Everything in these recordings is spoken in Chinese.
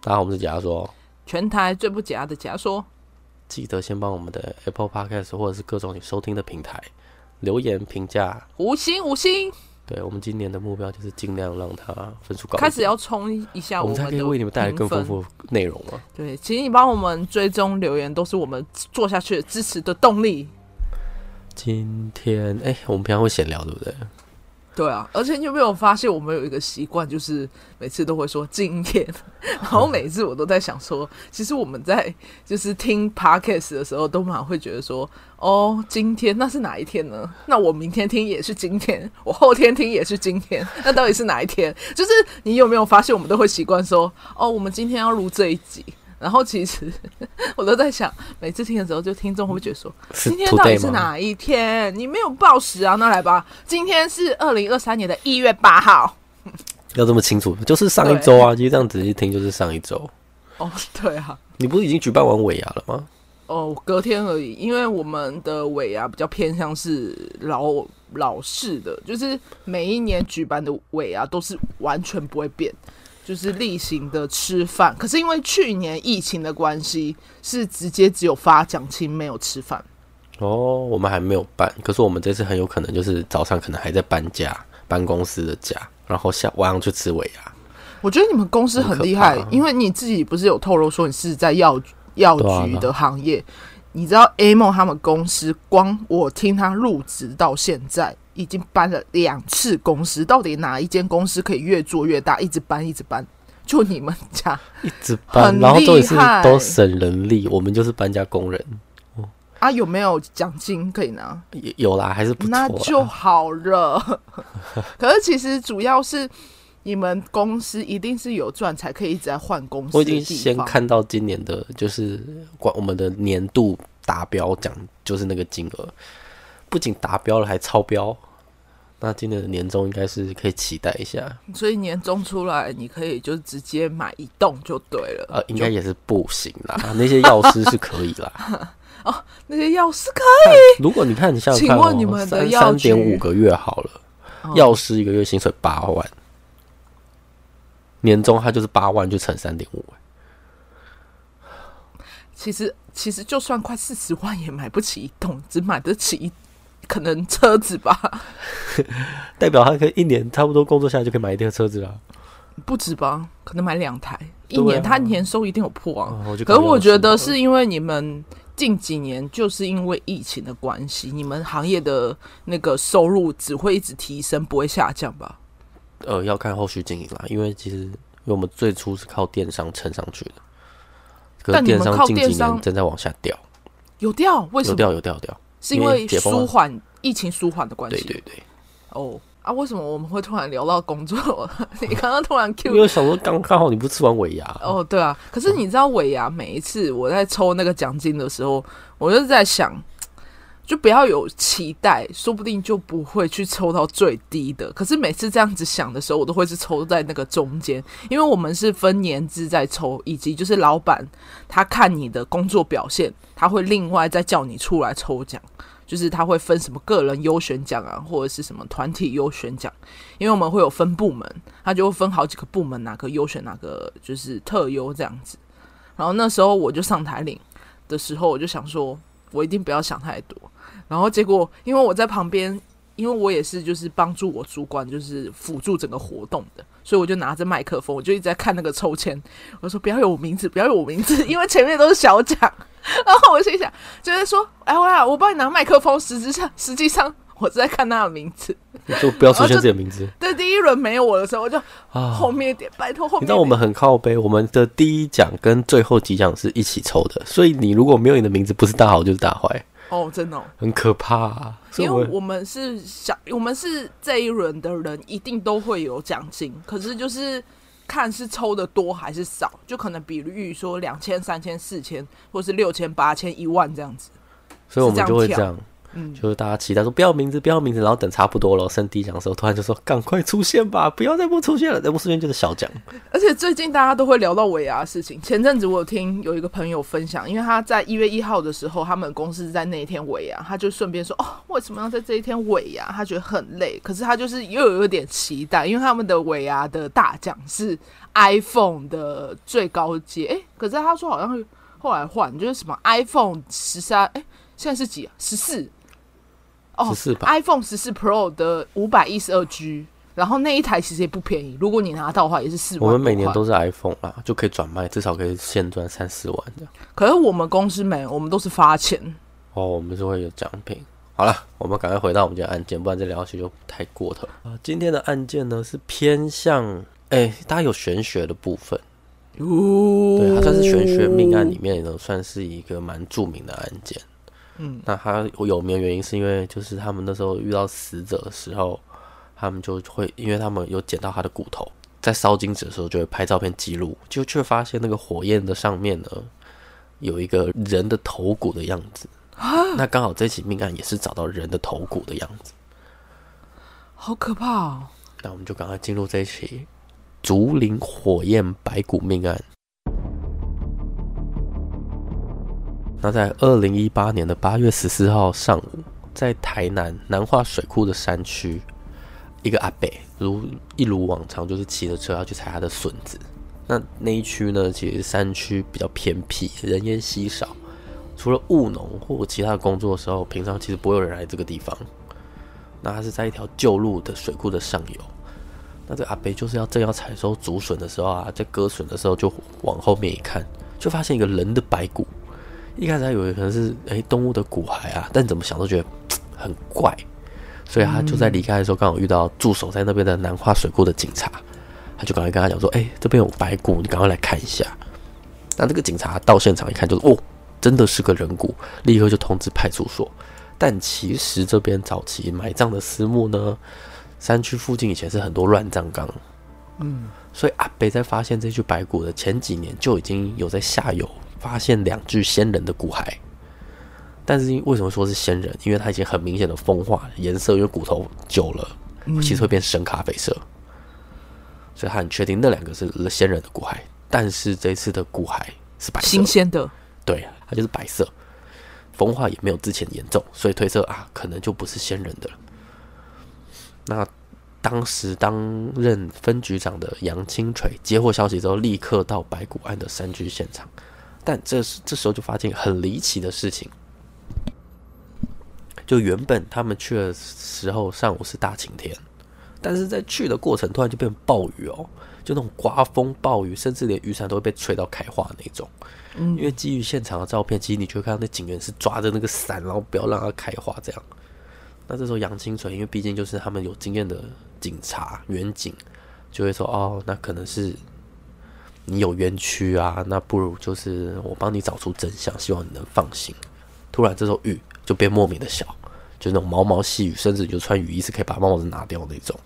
大家好，我们是假说，全台最不假的假说。记得先帮我们的 Apple Podcast 或者是各种你收听的平台留言评价，五星五星。对，我们今年的目标就是尽量让它分数高，开始要冲一下我们，我们才可以为你们带来更丰富内容啊。对，请你帮我们追踪留言，都是我们做下去的支持的动力。今天哎、欸，我们平常会闲聊，对不对？对啊，而且你有没有发现，我们有一个习惯，就是每次都会说今天，然后每次我都在想说，其实我们在就是听 podcast 的时候，都蛮会觉得说，哦，今天那是哪一天呢？那我明天听也是今天，我后天听也是今天，那到底是哪一天？就是你有没有发现，我们都会习惯说，哦，我们今天要录这一集。然后其实 我都在想，每次听的时候，就听众会不会觉得说，今天到底是哪一天？你没有报时啊？那来吧，今天是二零二三年的一月八号。要这么清楚，就是上一周啊！其实这样仔细听，就是上一周。哦，对啊。你不是已经举办完尾牙了吗？哦，隔天而已。因为我们的尾牙比较偏向是老老式的，就是每一年举办的尾牙都是完全不会变。就是例行的吃饭，可是因为去年疫情的关系，是直接只有发奖金，没有吃饭。哦，我们还没有办，可是我们这次很有可能就是早上可能还在搬家，搬公司的家，然后下晚上去吃尾牙。我觉得你们公司很厉害，因为你自己不是有透露说你是在药药局的行业，你知道 A 梦他们公司光我听他入职到现在。已经搬了两次公司，到底哪一间公司可以越做越大，一直搬一直搬？就你们家一直搬，然后都是都省人力，我们就是搬家工人。啊，有没有奖金可以拿？有啦，还是不错，那就好了。可是其实主要是你们公司一定是有赚，才可以一直在换公司。我已经先看到今年的，就是管我们的年度达标奖，就是那个金额，不仅达标了，还超标。那今年的年终应该是可以期待一下，所以年终出来，你可以就直接买一栋就对了。呃，应该也是不行啦，那些药师是可以啦。哦，那些药师可以。如果你看，你想想看，喔，请问你们的药三点五个月好了，药师一个月薪水八万，年终他就是八万就乘三点五。其实，其实就算快四十万也买不起一栋，只买得起一。可能车子吧，代表他可以一年差不多工作下来就可以买一辆车子了，不止吧？可能买两台，一年他年收一定有破啊。哦、可是我觉得是因为你们近几年就是因为疫情的关系，你们行业的那个收入只会一直提升，不会下降吧？呃，要看后续经营啦，因为其实因为我们最初是靠电商撑上去的，可是电商近几年正在往下掉，有掉？为什么？有掉？有掉？有掉？是因为舒缓疫情舒缓的关系。对对对。哦、oh, 啊，为什么我们会突然聊到工作？你刚刚突然 Q，因为想说刚刚好你不是吃完尾牙？哦，oh, 对啊。可是你知道尾牙每一次我在抽那个奖金的时候，我就是在想，就不要有期待，说不定就不会去抽到最低的。可是每次这样子想的时候，我都会是抽在那个中间，因为我们是分年资在抽，以及就是老板他看你的工作表现。他会另外再叫你出来抽奖，就是他会分什么个人优选奖啊，或者是什么团体优选奖，因为我们会有分部门，他就会分好几个部门，哪个优选哪个就是特优这样子。然后那时候我就上台领的时候，我就想说，我一定不要想太多。然后结果因为我在旁边，因为我也是就是帮助我主管，就是辅助整个活动的。所以我就拿着麦克风，我就一直在看那个抽签。我说不要有我名字，不要有我名字，因为前面都是小奖。然后我心想，就是说，哎呀，我帮你拿麦克风，实质上实际上我是在看他的名字，就不要出现自己的名字。对，第一轮没有我的时候，我就啊后面一点，拜托后面。你知道我们很靠背，我们的第一奖跟最后几奖是一起抽的，所以你如果没有你的名字，不是大好就是大坏。哦，真的、哦、很可怕、啊，因为我们是想，我们是这一轮的人，一定都会有奖金，可是就是看是抽的多还是少，就可能比喻说两千、三千、四千，或是六千、八千、一万这样子，所以我们就会这样，嗯，就是大家期待说不要名字，不要名字，然后等差不多了，升第一奖的时候，突然就说赶快出现吧，不要再不出现了，再不出现就是小奖。而且最近大家都会聊到尾牙的事情。前阵子我有听有一个朋友分享，因为他在一月一号的时候，他们公司在那一天尾牙，他就顺便说哦，为什么要在这一天尾牙？他觉得很累，可是他就是又有一点期待，因为他们的尾牙的大奖是 iPhone 的最高阶。哎，可是他说好像后来换，就是什么 iPhone 十三，哎，现在是几啊？十四。哦，十四吧，iPhone 十四 Pro 的五百一十二 G，然后那一台其实也不便宜，如果你拿到的话也是四万。我们每年都是 iPhone 啦，就可以转卖，至少可以现赚三四万这样。可是我们公司没，我们都是发钱。哦，我们是会有奖品。好了，我们赶快回到我们今天案件，不然再聊下去就太过头啊。今天的案件呢是偏向，哎、欸，大家有玄学的部分。哦，对，它算是玄学命案里面呢，算是一个蛮著名的案件。嗯，那他有名的原因是因为，就是他们那时候遇到死者的时候，他们就会，因为他们有捡到他的骨头，在烧金纸的时候就会拍照片记录，就却发现那个火焰的上面呢，有一个人的头骨的样子。那刚好这起命案也是找到人的头骨的样子，好可怕哦！那我们就赶快进入这一起竹林火焰白骨命案。那在二零一八年的八月十四号上午，在台南南化水库的山区，一个阿伯如一如往常，就是骑着车要去采他的笋子。那那一区呢，其实山区比较偏僻，人烟稀少，除了务农或其他的工作的时候，平常其实不会有人来这个地方。那他是在一条旧路的水库的上游。那这阿伯就是要正要采收竹笋的时候啊，在割笋的时候就往后面一看，就发现一个人的白骨。一开始他以为可能是诶、欸、动物的骨骸啊，但怎么想都觉得很怪，所以他就在离开的时候刚好遇到驻守在那边的南化水库的警察，他就赶快跟他讲说：“诶、欸，这边有白骨，你赶快来看一下。”那这个警察到现场一看，就是哦，真的是个人骨，立刻就通知派出所。但其实这边早期埋葬的私墓呢，山区附近以前是很多乱葬岗，嗯，所以阿北在发现这具白骨的前几年就已经有在下游。发现两具仙人的骨骸，但是因为什么说是仙人？因为它已经很明显的风化颜色，因为骨头久了其实会变深咖啡色，嗯、所以他很确定那两个是仙人的骨骸。但是这次的骨骸是白色，新鲜的，对，它就是白色，风化也没有之前严重，所以推测啊，可能就不是仙人的了。那当时担任分局长的杨清锤接获消息之后，立刻到白骨案的山区现场。但这时这时候就发现很离奇的事情，就原本他们去的时候上午是大晴天，但是在去的过程突然就变暴雨哦，就那种刮风暴雨，甚至连雨伞都会被吹到开花那种。嗯，因为基于现场的照片，其实你就会看到那警员是抓着那个伞，然后不要让它开花这样。那这时候杨清纯，因为毕竟就是他们有经验的警察远警，就会说哦，那可能是。你有冤屈啊，那不如就是我帮你找出真相，希望你能放心。突然这时候雨就变莫名的小，就那种毛毛细雨，甚至你就穿雨衣是可以把帽子拿掉那种。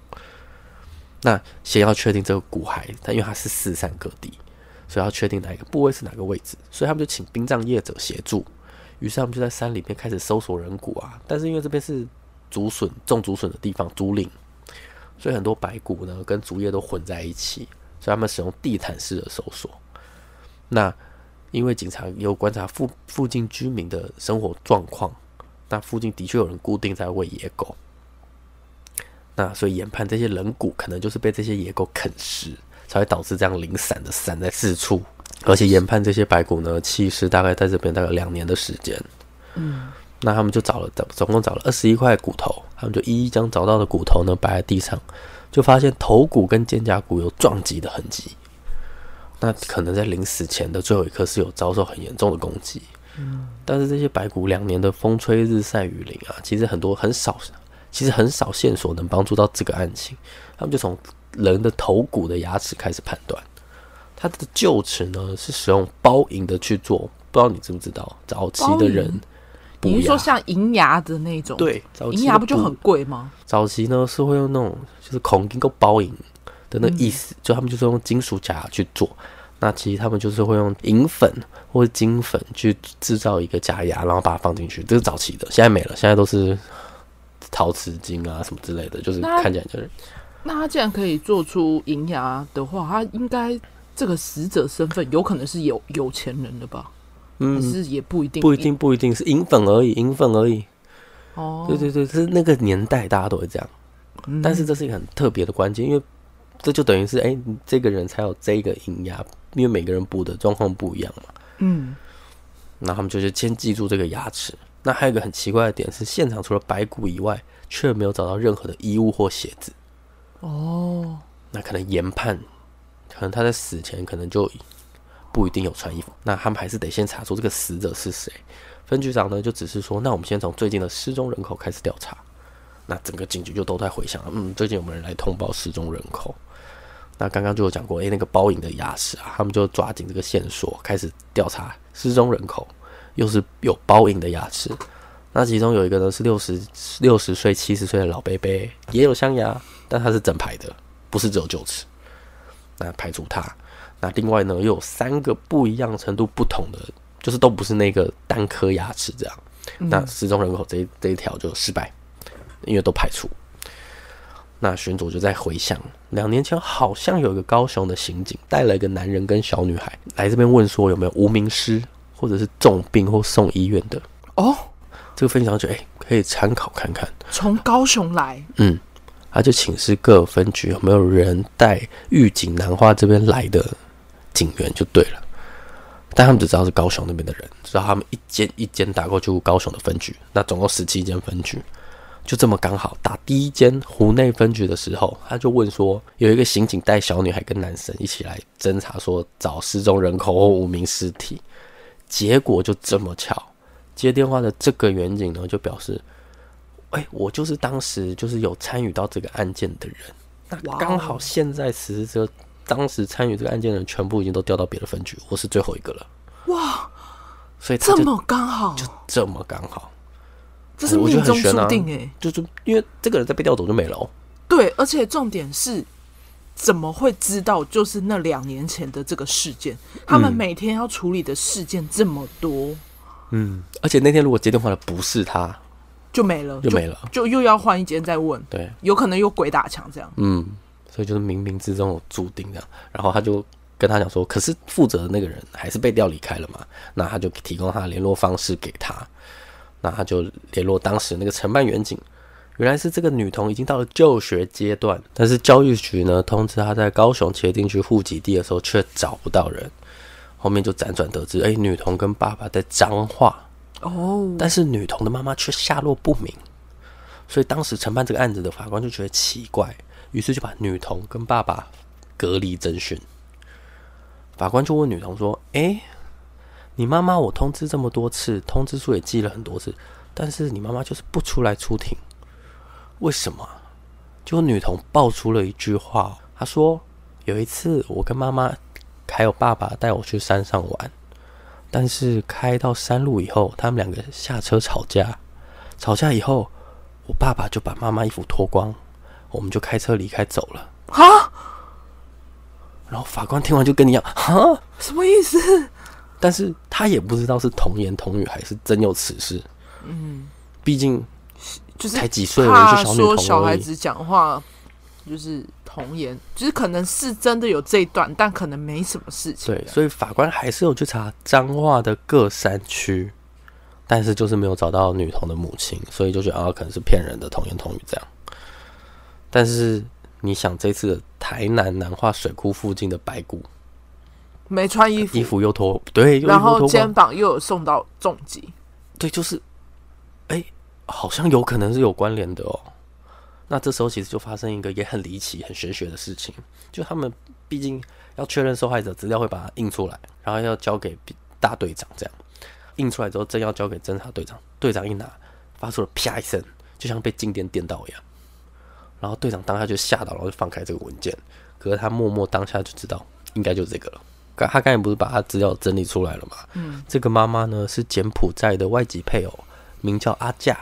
那先要确定这个骨骸，但因为它是四散各地，所以要确定哪一个部位是哪个位置，所以他们就请殡葬业者协助。于是他们就在山里面开始搜索人骨啊，但是因为这边是竹笋种竹笋的地方，竹林，所以很多白骨呢跟竹叶都混在一起。所以他们使用地毯式的搜索。那因为警察有观察附附近居民的生活状况，那附近的确有人固定在喂野狗。那所以研判这些人骨可能就是被这些野狗啃食，才会导致这样零散的散在四处。而且研判这些白骨呢，弃尸大概在这边大概两年的时间。嗯，那他们就找了总总共找了二十一块骨头，他们就一一将找到的骨头呢摆在地上。就发现头骨跟肩胛骨有撞击的痕迹，那可能在临死前的最后一刻是有遭受很严重的攻击。但是这些白骨两年的风吹日晒雨淋啊，其实很多很少，其实很少线索能帮助到这个案情。他们就从人的头骨的牙齿开始判断，他的臼齿呢是使用包银的去做，不知道你知不知道？早期的人。你是说像银牙的那种？对，银牙不就很贵吗？早期呢是会用那种就是孔金够包银的那个意思，嗯、就他们就是用金属假牙去做，那其实他们就是会用银粉或者金粉去制造一个假牙，然后把它放进去。这是早期的，现在没了，现在都是陶瓷金啊什么之类的，就是看起来就是。那他既然可以做出银牙的话，他应该这个死者身份有可能是有有钱人的吧？是也不一定，不一定，不一定是银粉而已，银粉而已。哦，对对对，是那个年代大家都会这样。嗯，但是这是一个很特别的关键，因为这就等于是哎，这个人才有这个银牙，因为每个人补的状况不一样嘛。嗯，那他们就是先记住这个牙齿。那还有一个很奇怪的点是，现场除了白骨以外，却没有找到任何的衣物或鞋子。哦，那可能研判，可能他在死前可能就不一定有穿衣服。那他们还是得先查出这个死者是谁。分局长呢，就只是说，那我们先从最近的失踪人口开始调查。那整个警局就都在回想，嗯，最近有没有人来通报失踪人口？那刚刚就有讲过，诶、那个包银的牙齿啊，他们就抓紧这个线索开始调查失踪人口，又是有包银的牙齿。那其中有一个呢是六十六十岁、七十岁的老伯伯，也有镶牙。但他是整排的，不是只有臼齿。那排除他，那另外呢又有三个不一样程度不同的，就是都不是那个单颗牙齿这样。嗯、那失踪人口这一这一条就失败，因为都排除。那巡佐就在回想，两年前好像有一个高雄的刑警带了一个男人跟小女孩来这边问说有没有无名尸或者是重病或送医院的。哦，这个分享就哎、欸、可以参考看看。从高雄来，嗯。他就请示各分局有没有人带狱警南化这边来的警员就对了，但他们只知道是高雄那边的人，知道他们一间一间打过去高雄的分局，那总共十七间分局，就这么刚好打第一间湖内分局的时候，他就问说有一个刑警带小女孩跟男生一起来侦查，说找失踪人口或无名尸体，结果就这么巧，接电话的这个远警呢就表示。哎、欸，我就是当时就是有参与到这个案件的人，那刚好现在此时这当时参与这个案件的人全部已经都调到别的分局，我是最后一个了。哇，所以这么刚好，就这么刚好，这是命中注定哎、欸，就是因为这个人在被调走就没了哦。对，而且重点是怎么会知道就是那两年前的这个事件？他们每天要处理的事件这么多，嗯，而且那天如果接电话的不是他。就没了，就没了，就，就又要换一间再问。对，有可能又鬼打墙这样。嗯，所以就是冥冥之中有注定这样。然后他就跟他讲说，可是负责的那个人还是被调离开了嘛？那他就提供他的联络方式给他。那他就联络当时那个承办员警，原来是这个女童已经到了就学阶段，但是教育局呢通知他在高雄茄定区户籍地的时候却找不到人。后面就辗转得知，哎、欸，女童跟爸爸在彰化。哦，但是女童的妈妈却下落不明，所以当时承办这个案子的法官就觉得奇怪，于是就把女童跟爸爸隔离侦讯。法官就问女童说：“诶，你妈妈我通知这么多次，通知书也寄了很多次，但是你妈妈就是不出来出庭，为什么？”就女童爆出了一句话，她说：“有一次我跟妈妈还有爸爸带我去山上玩。”但是开到山路以后，他们两个下车吵架，吵架以后，我爸爸就把妈妈衣服脱光，我们就开车离开走了。哈，然后法官听完就跟你讲，哈，什么意思？但是他也不知道是童言童语还是真有此事。嗯，毕竟就是才几岁，怕说小孩子讲话就是。童言，就是可能是真的有这一段，但可能没什么事情。对，所以法官还是有去查彰化的各山区，但是就是没有找到女童的母亲，所以就觉得啊，可能是骗人的童言童语这样。但是你想，这次的台南南化水库附近的白骨，没穿衣服，衣服又脱，对，然后肩膀又有送到重疾，对，就是，哎、欸，好像有可能是有关联的哦。那这时候其实就发生一个也很离奇、很玄学的事情，就他们毕竟要确认受害者资料，会把它印出来，然后要交给大队长。这样印出来之后，正要交给侦查队长，队长一拿，发出了啪一声，就像被静电电到一样。然后队长当下就吓到，然后就放开这个文件。可是他默默当下就知道，应该就是这个了。他刚才不是把他资料整理出来了吗？嗯，这个妈妈呢是柬埔寨的外籍配偶，名叫阿嫁，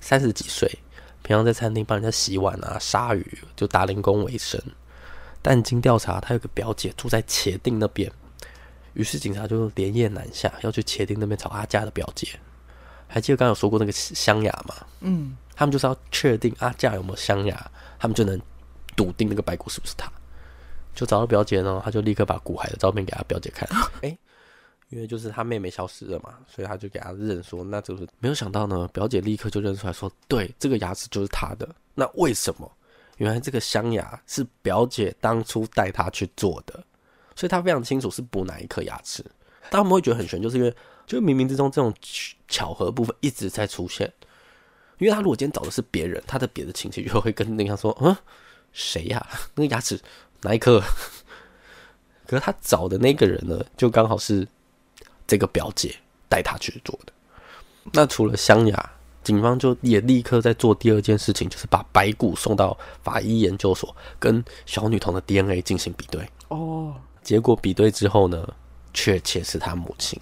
三十几岁。平常在餐厅帮人家洗碗啊、杀鱼，就打零工为生。但经调查，他有个表姐住在茄定那边，于是警察就连夜南下，要去茄定那边找阿佳的表姐。还记得刚刚有说过那个香雅吗？嗯，他们就是要确定阿佳有没有镶牙，他们就能笃定那个白骨是不是他。就找到表姐呢，他就立刻把骨骸的照片给他表姐看。哎、欸，因为就是他妹妹消失了嘛，所以他就给他认说，那就是没有想到呢，表姐立刻就认出来说，对，这个牙齿就是他的。那为什么？原来这个镶牙是表姐当初带他去做的，所以他非常清楚是补哪一颗牙齿。但他们会觉得很悬，就是因为就冥冥之中这种巧合部分一直在出现。因为他如果今天找的是别人，他的别的亲戚就会跟那个说，嗯，谁呀、啊？那个牙齿。哪一颗？可是他找的那个人呢，就刚好是这个表姐带他去做的。那除了镶牙，警方就也立刻在做第二件事情，就是把白骨送到法医研究所，跟小女童的 DNA 进行比对。哦，结果比对之后呢，确切是他母亲。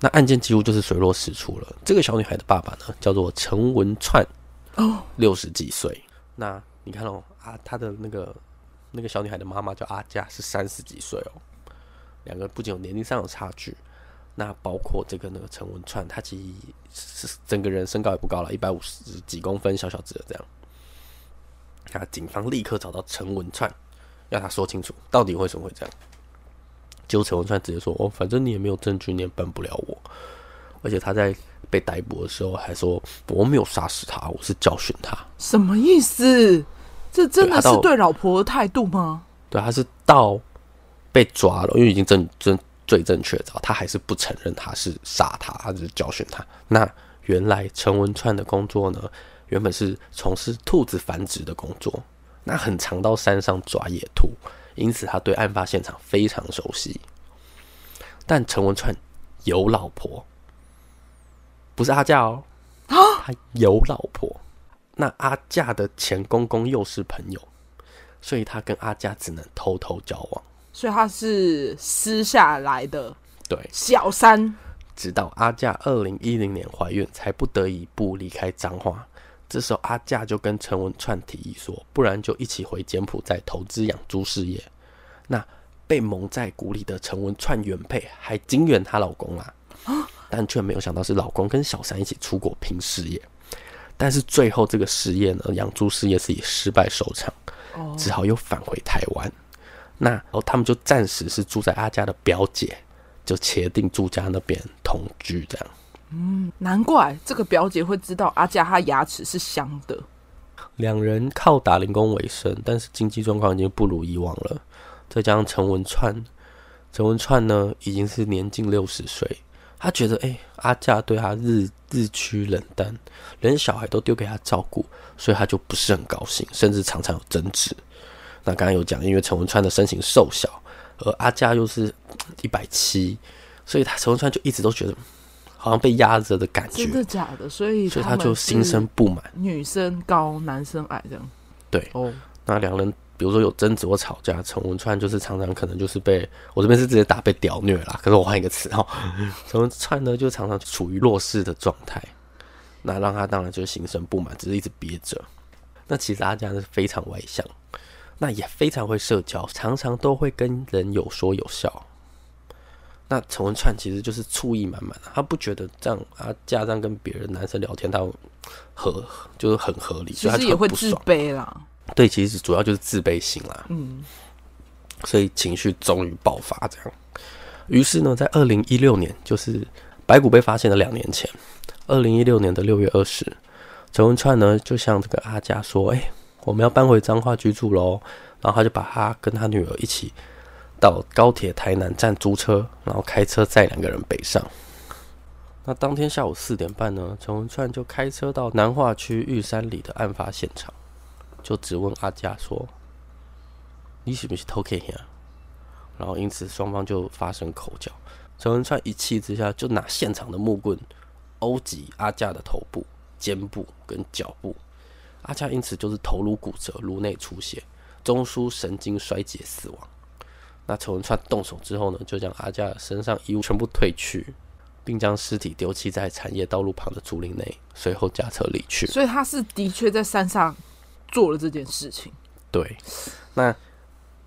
那案件几乎就是水落石出了。这个小女孩的爸爸呢，叫做陈文串，哦，六十几岁。那你看哦，啊，他的那个。那个小女孩的妈妈叫阿佳，是三十几岁哦。两个不仅有年龄上有差距，那包括这个那个陈文串，他其实是整个人身高也不高了，一百五十几公分，小小只的这样。那警方立刻找到陈文串，要他说清楚到底为什么会这样。结果陈文川直接说：“哦，反正你也没有证据，你也办不了我。”而且他在被逮捕的时候还说：“我没有杀死他，我是教训他。”什么意思？这真的是对老婆的态度吗？对，他是到被抓了，因为已经证证罪证确凿，他还是不承认他是杀他，他只是教训他。那原来陈文川的工作呢，原本是从事兔子繁殖的工作，那很常到山上抓野兔，因此他对案发现场非常熟悉。但陈文串有老婆，不是阿嫁哦，他有老婆。那阿嫁的前公公又是朋友，所以他跟阿嫁只能偷偷交往。所以他是私下来的，对，小三。直到阿嫁二零一零年怀孕，才不得已不离开彰化。这时候阿佳就跟陈文串提议说：“不然就一起回柬埔寨投资养猪事业。”那被蒙在鼓里的陈文串原配还金援她老公啊，但却没有想到是老公跟小三一起出国拼事业。但是最后这个事业呢，养猪事业是以失败收场，只好又返回台湾。那然后，他们就暂时是住在阿家的表姐，就茄定住家那边同居这样。嗯，难怪这个表姐会知道阿佳她牙齿是香的。两人靠打零工为生，但是经济状况已经不如以往了。再加上陈文窜，陈文窜呢已经是年近六十岁。他觉得，哎、阿佳对他日日趋冷淡，连小孩都丢给他照顾，所以他就不是很高兴，甚至常常有争执。那刚刚有讲，因为陈文川的身形瘦小，而阿佳又是一百七，所以他陈文川就一直都觉得好像被压着的感觉。真的假的？所以所以他就心生不满。女生高，男生矮，这样。对。哦。那两人。比如说有争执或吵架，陈文川就是常常可能就是被我这边是直接打被屌虐啦。可是我换一个词哈，陈文川呢就常常处于弱势的状态，那让他当然就心生不满，只是一直憋着。那其实阿佳是非常外向，那也非常会社交，常常都会跟人有说有笑。那陈文窜其实就是醋意满满，他不觉得这样啊，加上跟别人男生聊天，他合就是很合理，所以他也会自卑啦。对，其实主要就是自卑心啦。嗯，所以情绪终于爆发，这样。于是呢，在二零一六年，就是白骨被发现的两年前，二零一六年的六月二十，陈文窜呢就向这个阿佳说：“哎，我们要搬回彰化居住喽。”然后他就把他跟他女儿一起到高铁台南站租车，然后开车载两个人北上。那当天下午四点半呢，陈文川就开车到南化区玉山里的案发现场。就质问阿佳说：“你是不是偷看呀？”然后因此双方就发生口角。陈文川一气之下就拿现场的木棍殴击阿佳的头部、肩部跟脚部。阿佳因此就是头颅骨折、颅内出血、中枢神经衰竭死亡。那陈文窜动手之后呢，就将阿佳身上衣物全部褪去，并将尸体丢弃在产业道路旁的竹林内，随后驾车离去。所以他是的确在山上。做了这件事情，对，那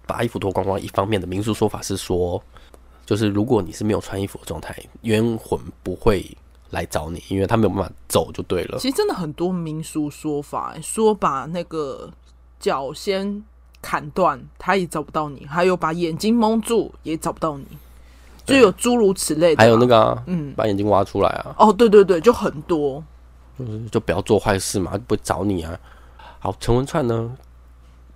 把衣服脱光光，一方面的民俗说法是说，就是如果你是没有穿衣服的状态，冤魂不会来找你，因为他没有办法走就对了。其实真的很多民俗说法，说把那个脚先砍断，他也找不到你；还有把眼睛蒙住，也找不到你。就有诸如此类的，还有那个啊，嗯，把眼睛挖出来啊。哦，对对对，就很多，就是就不要做坏事嘛，不会找你啊。好，陈文串呢，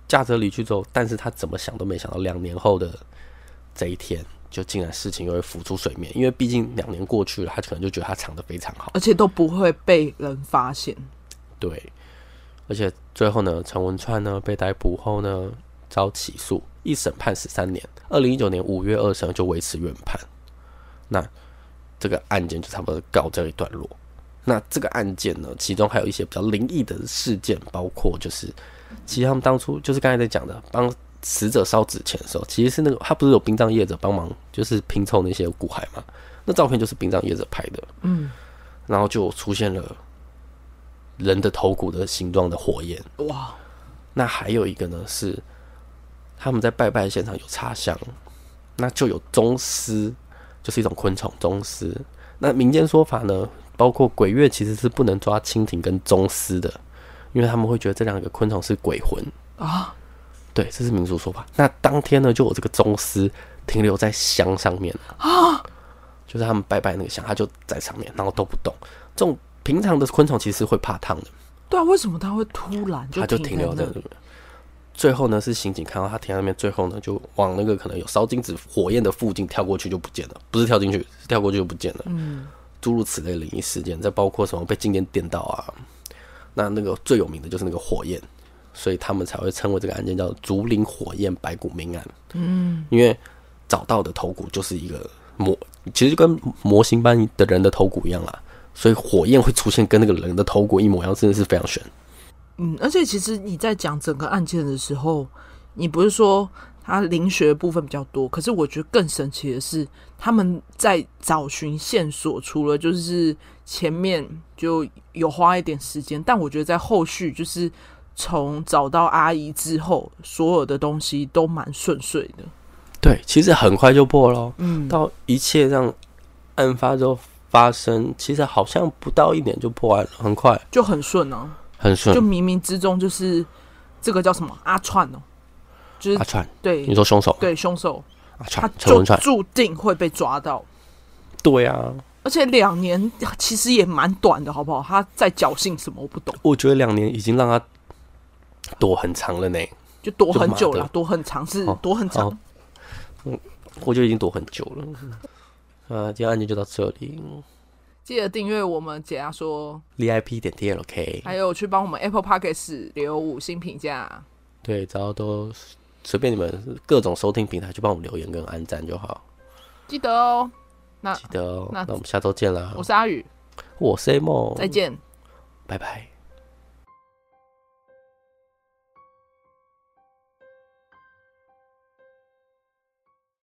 驾车离去之后，但是他怎么想都没想到，两年后的这一天，就竟然事情又会浮出水面。因为毕竟两年过去了，他可能就觉得他藏的非常好，而且都不会被人发现。对，而且最后呢，陈文川呢被逮捕后呢，遭起诉，一审判十三年。二零一九年五月二审就维持原判。那这个案件就差不多告这一段落。那这个案件呢，其中还有一些比较灵异的事件，包括就是，其实他们当初就是刚才在讲的，帮死者烧纸钱的时候，其实是那个他不是有殡葬业者帮忙，就是拼凑那些骨骸嘛？那照片就是殡葬业者拍的，嗯，然后就出现了人的头骨的形状的火焰，哇！那还有一个呢是他们在拜拜现场有插香，那就有宗师，就是一种昆虫宗师。那民间说法呢？包括鬼月其实是不能抓蜻蜓跟宗师的，因为他们会觉得这两个昆虫是鬼魂啊。对，这是民俗说法。那当天呢，就有这个宗师停留在香上面啊，就是他们拜拜那个香，他就在上面，然后都不动。这种平常的昆虫其实是会怕烫的。对啊，为什么它会突然就它就停留在那边？最后呢，是刑警看到它停在那边，最后呢，就往那个可能有烧金子火焰的附近跳过去，就不见了。不是跳进去，是跳过去就不见了。嗯。诸如此类灵异事件，再包括什么被静电电到啊？那那个最有名的就是那个火焰，所以他们才会称为这个案件叫“竹林火焰白骨命案”。嗯，因为找到的头骨就是一个模，其实就跟模型般的人的头骨一样啦。所以火焰会出现跟那个人的头骨一模一样，真的是非常悬。嗯，而且其实你在讲整个案件的时候，你不是说。他灵学的部分比较多，可是我觉得更神奇的是，他们在找寻线索，除了就是前面就有花一点时间，但我觉得在后续就是从找到阿姨之后，所有的东西都蛮顺遂的。对，其实很快就破了。嗯，到一切让案发之后发生，其实好像不到一年就破案了，很快就很顺啊，很顺，就冥冥之中就是这个叫什么阿串哦。就是、阿串，对，你说凶手，对凶手，阿串，他就注定会被抓到。对啊，而且两年其实也蛮短的，好不好？他在侥幸什么？我不懂。我觉得两年已经让他躲很长了呢，就躲很久了，躲很长是躲很长。嗯，我觉得已经躲很久了。啊，今天案件就到这里，记得订阅我们解压说 VIP 点 T L K，还有去帮我们 Apple Podcast 留五星评价。对，只要都。随便你们各种收听平台，去帮我们留言跟按赞就好。记得哦，那记得哦，那那我们下周见啦。我是阿宇，我是 A 梦，再见，拜拜。